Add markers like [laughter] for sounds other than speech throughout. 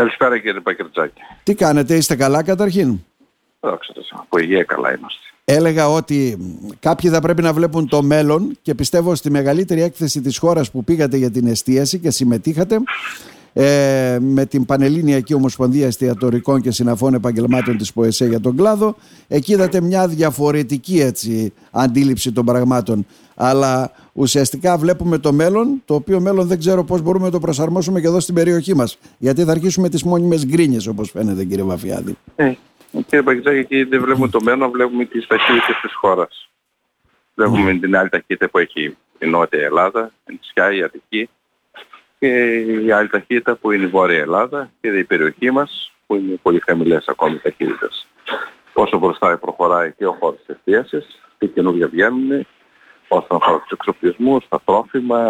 Καλησπέρα κύριε Πακερτζάκη. Τι κάνετε, είστε καλά καταρχήν; Δόξα τω από υγεία καλά είμαστε. Έλεγα ότι κάποιοι θα πρέπει να βλέπουν το μέλλον και πιστεύω στη μεγαλύτερη έκθεση της χώρας που πήγατε για την εστίαση και συμμετείχατε ε, με την Πανελλήνιακή Ομοσπονδία Εστιατορικών και Συναφών Επαγγελμάτων της ΠΟΕΣΕ για τον κλάδο. Εκεί είδατε μια διαφορετική έτσι, αντίληψη των πραγμάτων. Αλλά ουσιαστικά βλέπουμε το μέλλον, το οποίο μέλλον δεν ξέρω πώς μπορούμε να το προσαρμόσουμε και εδώ στην περιοχή μας. Γιατί θα αρχίσουμε τις μόνιμες γκρίνιες όπως φαίνεται κύριε Βαφιάδη. Ε, κύριε Παγκητζάκη, εκεί δεν βλέπουμε το μέλλον, βλέπουμε τις ταχύτητες της χώρας. Βλέπουμε την άλλη ταχύτητα που έχει η Νότια Ελλάδα, η Νησιά, η Αττική και η άλλη ταχύτητα που είναι η Βόρεια Ελλάδα και η περιοχή μας που είναι πολύ χαμηλές ακόμη ταχύτητες. Όσο μπροστά προχωράει και ο χώρος της εστίασης, τι καινούργια βγαίνουν, όσον αφορά τους εξοπλισμούς, τα τρόφιμα,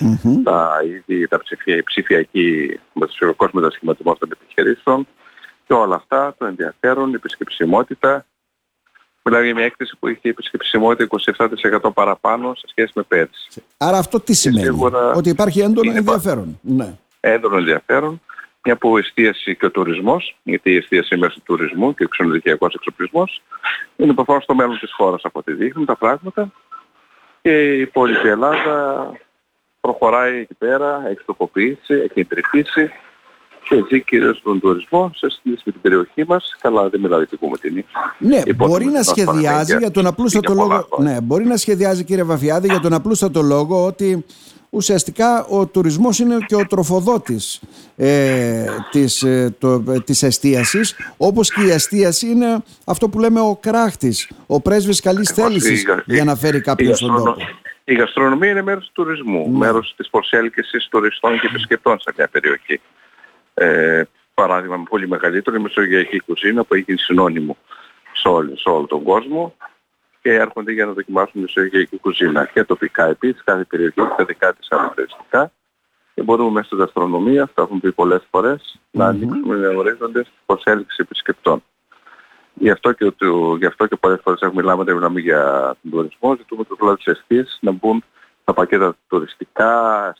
mm-hmm. τα είδη, τα ψηφιακή, με τους ψηφιακούς μετασχηματισμούς των επιχειρήσεων και όλα αυτά, το ενδιαφέρον, η επισκεψιμότητα, Μιλάμε για μια έκθεση που είχε επισκεψιμότητα 27% παραπάνω σε σχέση με πέρσι. Άρα αυτό τι σημαίνει, ότι υπάρχει έντονο ενδιαφέρον. Ναι. Έντονο ενδιαφέρον, μια που εστίαση και ο τουρισμός, γιατί η εστίαση μέσω του τουρισμού και ο ξενοδοχειακός εξοπλισμός, είναι προφανώς στο μέλλον της χώρας από ό,τι δείχνουν τα πράγματα και η πόλη της Ελλάδας προχωράει εκεί πέρα, έχει τοποποιήσει, έχει εντρυφήσει και ζει κυρίως στον τουρισμό σε σχέση με την περιοχή μας. Καλά δεν μιλάω γιατί πούμε την Ναι, μπορεί να σχεδιάζει για τον απλούστατο λόγο... Ναι, μπορεί να σχεδιάζει κύριε Βαφιάδη για τον απλούστατο λόγο ότι ουσιαστικά ο τουρισμός είναι και ο τροφοδότης ε, της, ε, το, ε, της εστίασης όπως και η εστίαση είναι αυτό που λέμε ο κράχτης, ο πρέσβης καλής θέλησης για να φέρει κάποιον στον τόπο. Η γαστρονομία είναι μέρος του τουρισμού, ναι. μέρος της προσέλκυσης τουριστών και επισκεπτών σε μια περιοχή. Ε, παράδειγμα με πολύ μεγαλύτερο η μεσογειακή κουζίνα που έχει συνώνυμο σε όλο, σε όλο τον κόσμο και έρχονται για να δοκιμάσουν τη μεσογειακή κουζίνα και τοπικά επίσης, κάθε περιοχή έχει τα δικά της χαρακτηριστικά και μπορούμε μέσα στην γαστρονομία, αυτά έχουμε πει πολλές φορές, mm-hmm. να ανοίξουμε ορίζοντες προσέλκυση επισκεπτών. Γι' αυτό και, το, γι αυτό και πολλές φορές έχουμε μιλάμε, όταν μιλάμε για τον τουρισμό, ζητούμε το κλάδο της αιστείας να μπουν τα πακέτα τουριστικά,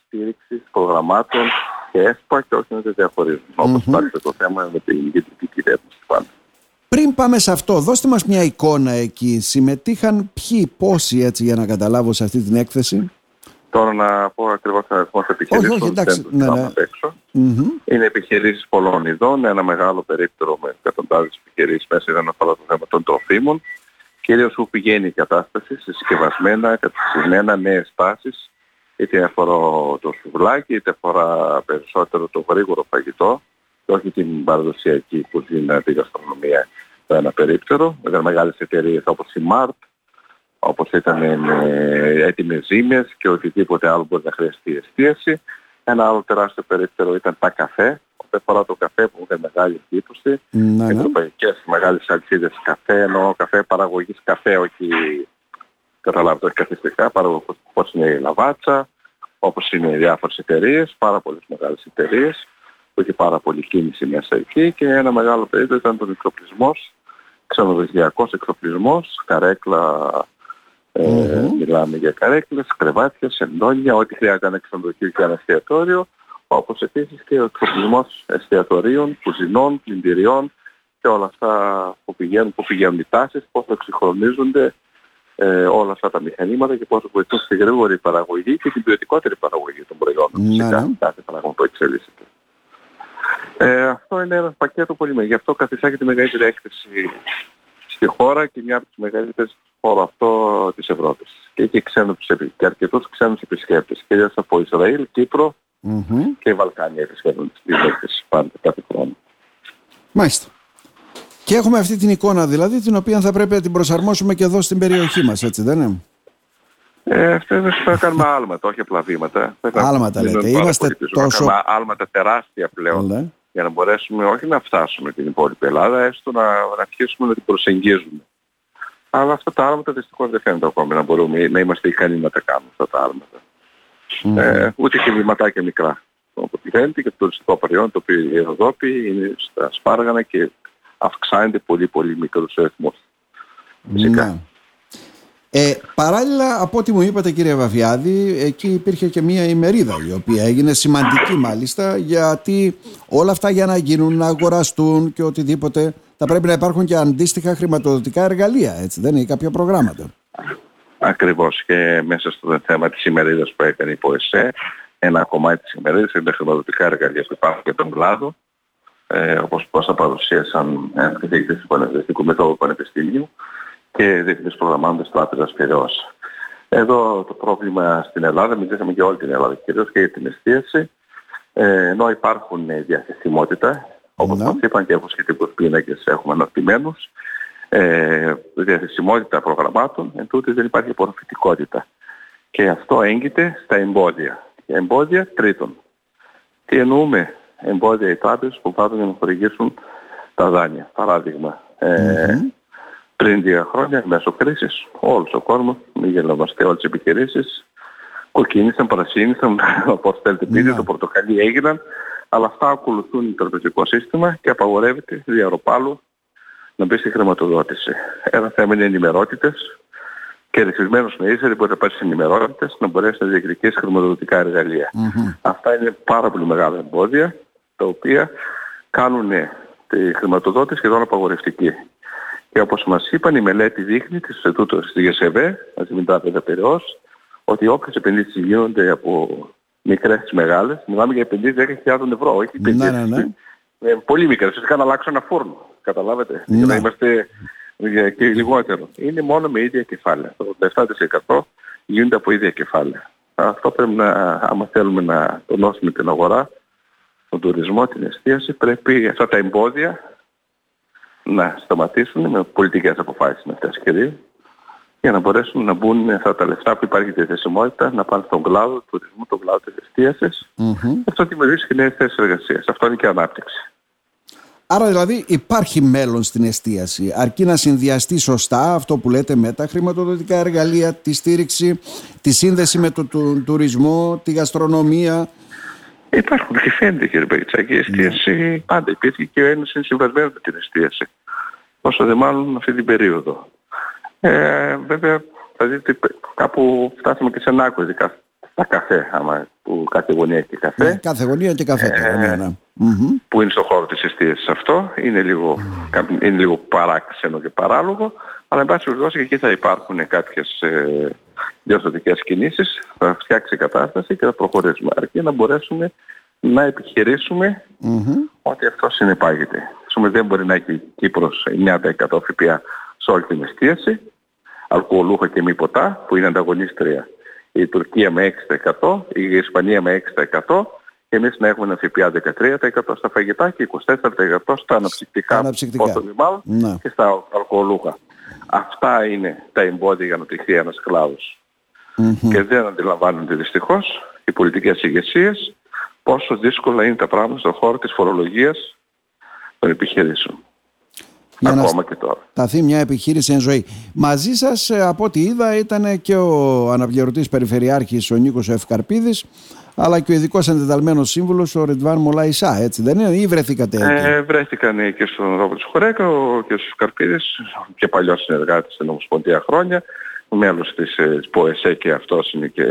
στήριξης, προγραμμάτων και ΕΣΠΑ και όχι να τα διαχωρίζουν. Mm-hmm. Όπως υπάρχει το θέμα με την ηγετική κυβέρνηση πάντα. Πριν πάμε σε αυτό, δώστε μας μια εικόνα εκεί. Συμμετείχαν ποιοι, πόσοι έτσι για να καταλάβω σε αυτή την έκθεση; Τώρα να πω ακριβώς αριθμός επιχειρήσεων. Όχι, όχι, εντάξει. Ναι, ναι. Έξω. Mm-hmm. Είναι επιχειρήσεις πολλών ειδών, ένα μεγάλο περίπτερο με εκατοντάδες επιχειρήσεις μέσα για να αφορά το θέμα των τροφίμων. Κυρίως που πηγαίνει η κατάσταση, συσκευασμένα, κατασκευμένα, νέες τάσεις, είτε αφορά το σουβλάκι, είτε αφορά περισσότερο το γρήγορο φαγητό και όχι την παραδοσιακή κουζίνα, τη γαστρονομία το ένα περίπτερο. Ήταν μεγάλες εταιρείες όπως η Mart, όπως ήταν έτοιμες ζύμες και οτιδήποτε άλλο μπορεί να χρειαστεί εστίαση. Ένα άλλο τεράστιο περίπτερο ήταν τα καφέ, ό,τι αφορά το καφέ που είχε μεγάλη εντύπωση. Ναι, ναι. Ευρωπαϊκές μεγάλες αλυσίδες καφέ, ενώ καφέ παραγωγής καφέ, όχι καταλάβετε, όχι καθιστικά, παραγωγός όπως είναι η Λαβάτσα, όπως είναι οι διάφορες εταιρείες, πάρα πολλές μεγάλες εταιρείες που έχει πάρα πολλή κίνηση μέσα εκεί και ένα μεγάλο περίπτωση ήταν τον εξοπλισμός, ξενοδοχειακός εξοπλισμός, καρέκλα, ε, μιλάμε για καρέκλες, κρεβάτια, σεντόνια, ό,τι χρειάζεται ένα ξενοδοχείο και ένα εστιατόριο, όπως επίσης και ο εξοπλισμός εστιατορίων, κουζινών, πλυντηριών και όλα αυτά που πηγαίνουν, που πηγαίνουν οι τάσεις, πώς θα εξυγχρονίζονται ε, όλα αυτά τα μηχανήματα και πόσο βοηθούν στη γρήγορη παραγωγή και την ποιοτικότερη παραγωγή των προϊόντων. Ναι, Φυσικά, ναι. κάθε πράγμα που εξελίσσεται. Ε, αυτό είναι ένα πακέτο πολύ μεγάλο. Γι' αυτό καθιστά τη μεγαλύτερη έκθεση στη χώρα και μια από τις μεγαλύτερες χώρο αυτό της Ευρώπης. Και έχει ξένους, και αρκετούς ξένους επισκέπτες, κυρίως από Ισραήλ, Κύπρο mm-hmm. και Βαλκάνια επισκέπτονται στην έκθεση πάντα κάθε χρόνο. Μάλιστα. Και έχουμε αυτή την εικόνα δηλαδή την οποία θα πρέπει να την προσαρμόσουμε και εδώ στην περιοχή μας, έτσι δεν είναι; Ε, αυτό θα κάνουμε άλματα, όχι απλά βήματα. Άλματα λέτε. Είμαστε τόσο... Θα άλματα τεράστια πλέον ναι. για να μπορέσουμε όχι να φτάσουμε την υπόλοιπη Ελλάδα, έστω να, να αρχίσουμε να την προσεγγίζουμε. Αλλά αυτά τα άλματα δυστυχώς δεν φαίνεται ακόμη να μπορούμε να είμαστε ικανοί να τα κάνουμε αυτά τα άλματα. Mm. Ε, ούτε και βηματάκια μικρά. Όπως φαίνεται και το τουριστικό προϊόν το οποίο η Ευρώπη είναι στα σπάργανα και αυξάνεται πολύ πολύ μικρός αριθμός. Φυσικά. Ναι. Ε, παράλληλα, από ό,τι μου είπατε κύριε Βαβιάδη, εκεί υπήρχε και μια ημερίδα η οποία έγινε σημαντική μάλιστα γιατί όλα αυτά για να γίνουν, να αγοραστούν και οτιδήποτε θα πρέπει να υπάρχουν και αντίστοιχα χρηματοδοτικά εργαλεία, έτσι δεν είναι κάποια προγράμματα. Ακριβώς και μέσα στο θέμα της ημερίδας που έκανε η ΠΟΕΣΕ, ένα κομμάτι της ημερίδας είναι τα χρηματοδοτικά εργαλεία που υπάρχουν και τον κλάδο, ε, όπως πώς θα παρουσίασαν ένας καθηγητής του Πανεπιστημίου, Μεθόδου Πανεπιστημίου και διεθνής προγραμμάτων της Τράπεζας Πυραιός. Εδώ το πρόβλημα στην Ελλάδα, μιλήσαμε για όλη την Ελλάδα κυρίως και για την εστίαση, ε, ενώ υπάρχουν διαθεσιμότητα, όπως ναι. μας είπαν και από σχετικούς πίνακες έχουμε αναπτυμένους, ε, διαθεσιμότητα προγραμμάτων, εν τούτη δεν υπάρχει απορροφητικότητα. Και αυτό έγκυται στα εμπόδια. Και εμπόδια τρίτον. Τι εννοούμε εμπόδια οι τράπεζες που πάρουν για να χορηγήσουν τα δάνεια. Παράδειγμα, ε, πριν δύο χρόνια, μέσω κρίσης, όλος ο κόσμος, μην γελαβαστεί όλες τις επιχειρήσεις, κοκκίνησαν, παρασύνησαν, [laughs] όπως θέλετε πείτε, το πορτοκαλί έγιναν, αλλά αυτά ακολουθούν το τραπεζικό σύστημα και απαγορεύεται διαρροπάλου να μπει στη χρηματοδότηση. Ένα θέμα είναι ενημερότητες και ρυθμισμένος με ίσερη μπορεί να πάρεις ενημερότητες να μπορέσεις να διεκδικήσεις χρηματοδοτικά εργαλεία. Mm-hmm. Αυτά είναι πάρα πολύ μεγάλα εμπόδια τα οποία κάνουν τη χρηματοδότηση σχεδόν απαγορευτική. Και όπως μας είπαν η μελέτη δείχνει της Ινστιτούτου της ΓΕΣΕΒΕ, μαζί με τα Περαιός, ότι όποιες επενδύσεις γίνονται από μικρές τις μεγάλες, μιλάμε για επενδύσεις 10.000 ευρώ, όχι ναι, επενδύσεις ναι, ναι, ναι. πολύ μικρές, ουσιαστικά να αλλάξω ένα φούρνο. Καταλάβετε. Ναι. Για να είμαστε και λιγότερο. Είναι μόνο με ίδια κεφάλαια. Το 87% γίνονται από ίδια κεφάλαια. Αυτό πρέπει να, άμα θέλουμε να τονώσουμε την αγορά, τον τουρισμό, την εστίαση, πρέπει αυτά τα εμπόδια να σταματήσουν με πολιτικές αποφάσεις με αυτές κυρίως για να μπορέσουν να μπουν αυτά τα λεφτά που υπάρχει διαθεσιμότητα να πάνε στον κλάδο του τουρισμού, τον κλάδο της εστίασης. Mm-hmm. Αυτό δημιουργήσει και νέες θέσεις εργασίας. Αυτό είναι και ανάπτυξη. Άρα δηλαδή υπάρχει μέλλον στην εστίαση. Αρκεί να συνδυαστεί σωστά αυτό που λέτε με τα χρηματοδοτικά εργαλεία, τη στήριξη, τη σύνδεση με τον τουρισμό, τη γαστρονομία. Υπάρχουν και φαίνεται κύριε Παγιτσάκη. Η εστίαση ναι. πάντα υπήρχε και ο ένας είναι συμβασμένος με την εστίαση. Όσο δε μάλλον αυτή την περίοδο. Ε, βέβαια θα δείτε κάπου φτάσαμε και σε ένα άκου, ειδικά στα καφέ, άμα που κάθε γωνία έχει καφέ. Ναι, κάθε γωνία και καφέ. Ε, ναι, ναι. Που είναι στο χώρο της εστίασης αυτό. Είναι λίγο, είναι λίγο παράξενο και παράλογο. Αλλά εν πάση περιπτώσει εκεί θα υπάρχουν κάποιες ε, διορθωτικές κινήσεις. Θα φτιάξει η κατάσταση και θα προχωρήσουμε. Αρκεί να μπορέσουμε να επιχειρήσουμε ότι αυτό συνεπάγεται. Πούμε, δεν μπορεί να έχει Κύπρος 9% ΦΠΑ σε όλη την εστίαση, αλκοολούχα και μη ποτά, που είναι ανταγωνίστρια η Τουρκία με 6%, η Ισπανία με 6%, και εμείς να έχουμε ένα ΦΠΑ 13% στα φαγητά και 24% στα αναψυκτικά, αναψυκτικά. Ναι. και στα αλκοολούχα. Αυτά είναι τα εμπόδια για να τυχθεί ένας κλάδος. Mm-hmm. Και δεν αντιλαμβάνονται δυστυχώς οι πολιτικές ηγεσίες πόσο δύσκολα είναι τα πράγματα στον χώρο της φορολογίας των επιχειρήσεων. Για Ακόμα να και τώρα. σταθεί μια επιχείρηση εν ζωή. Μαζί σας από ό,τι είδα ήταν και ο αναπληρωτής περιφερειάρχης ο Νίκος Ευκαρπίδης αλλά και ο ειδικός εντεταλμένο σύμβουλος ο Ρεντβάν Μολαϊσά, έτσι δεν είναι, ή βρεθήκατε εκεί; Ε, βρέθηκαν και στον Ρόμπο του Χορέκα, ο κ. Καρπίδη και παλιός συνεργάτης στην Ομοσπονδία χρόνια, μέλος της ε, ΠΟΕΣΕ και αυτός είναι και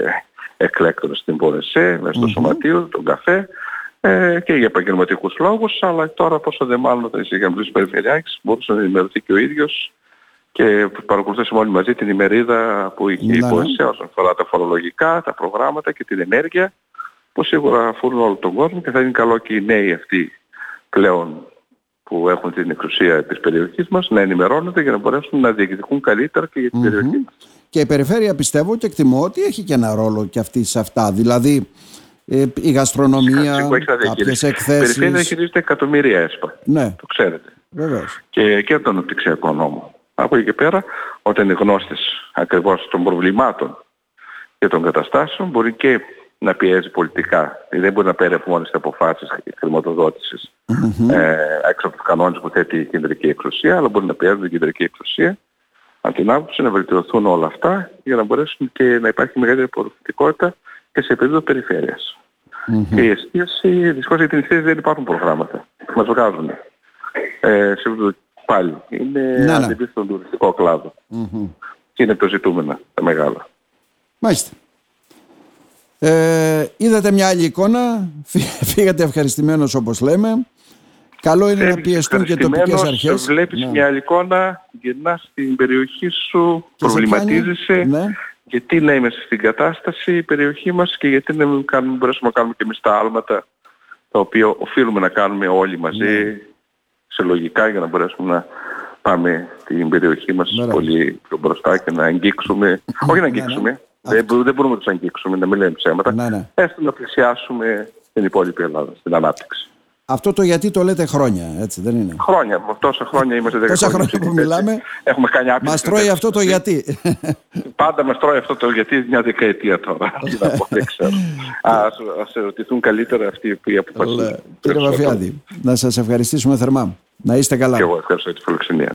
εκλέκτορος στην ΠΟΕΣΕ, μέσα στο mm-hmm. σωματείο, τον καφέ ε, και για επαγγελματικούς λόγους, αλλά τώρα πόσο δεν μάλλον όταν είσαι γαμπλής περιφερειάρχης μπορούσε να ενημερωθεί και ο ίδιος και παρακολουθήσαμε όλοι μαζί την ημερίδα που είχε η ΠΟΕΣΕ όσον αφορά τα φορολογικά, τα προγράμματα και την ενέργεια που σίγουρα αφορούν όλο τον κόσμο και θα είναι καλό και οι νέοι αυτοί πλέον που έχουν την εξουσία της περιοχής μας να ενημερώνονται για να μπορέσουν να διεκδικούν καλύτερα και για την περιοχή μας. Και η περιφέρεια πιστεύω και εκτιμώ ότι έχει και ένα ρόλο και αυτή σε αυτά. Δηλαδή ε, η γαστρονομία, κάποιες εκθέσεις. Η περιφέρεια χειρίζεται εκατομμύρια έσπα. Ναι. Το ξέρετε. Βεβαίως. Και, και τον αναπτυξιακό νόμο. Από εκεί και πέρα, όταν είναι γνώστες ακριβώς των προβλημάτων και των καταστάσεων, μπορεί και να πιέζει πολιτικά. Δεν μπορεί να παίρνει από μόνες τις αποφάσεις χρηματοδότησης mm-hmm. ε, έξω από τους κανόνες που θέτει η κεντρική εξουσία, αλλά μπορεί να πιέζει την κεντρική εξουσία από την άποψη να βελτιωθούν όλα αυτά για να μπορέσουν και να υπάρχει μεγαλύτερη απορροφητικότητα και σε επίπεδο περιφέρειας. Mm-hmm. Και η εστίαση, δυστυχώς για την εστίαση δεν υπάρχουν προγράμματα. Μας βγάζουν. Ε, σε πάλι. Είναι ναι, ναι. στον τουριστικό κλάδο. Mm-hmm. Και είναι το ζητούμενα τα μεγάλα. Μάλιστα. Ε, είδατε μια άλλη εικόνα, φύγατε ευχαριστημένος όπως λέμε. Καλό είναι να πιεστούν και τοπικές αρχές. Βλέπεις ναι. μια άλλη εικόνα, γυρνάς στην περιοχή σου, προβληματίζεσαι. Ναι. Γιατί να είμαστε στην κατάσταση η περιοχή μας και γιατί να μην κάνουμε, μπορέσουμε να κάνουμε και εμείς τα άλματα τα οποία οφείλουμε να κάνουμε όλοι μαζί ναι. σε λογικά για να μπορέσουμε να πάμε την περιοχή μας πολύ πιο μπροστά και να αγγίξουμε, όχι να αγγίξουμε, δεν, δεν μπορούμε να τους αγγίξουμε, να μην λέμε ψέματα. Ναι, ναι. Έστω να πλησιάσουμε την υπόλοιπη Ελλάδα στην ανάπτυξη. Αυτό το γιατί το λέτε χρόνια, έτσι δεν είναι; Χρόνια, τόσα χρόνια είμαστε 10 Τόσα χρόνια που μιλάμε, έχουμε κάνει μας τρώει αυτό το γιατί. [laughs] Πάντα μας τρώει αυτό το γιατί μια δεκαετία τώρα. [laughs] δεν ξέρω. Ας, ας ερωτηθούν καλύτερα αυτοί που αποφασίζουν. Κύριε Βαφιάδη, να σας ευχαριστήσουμε θερμά. Να είστε καλά. Και εγώ ευχαριστώ τη φιλοξενία.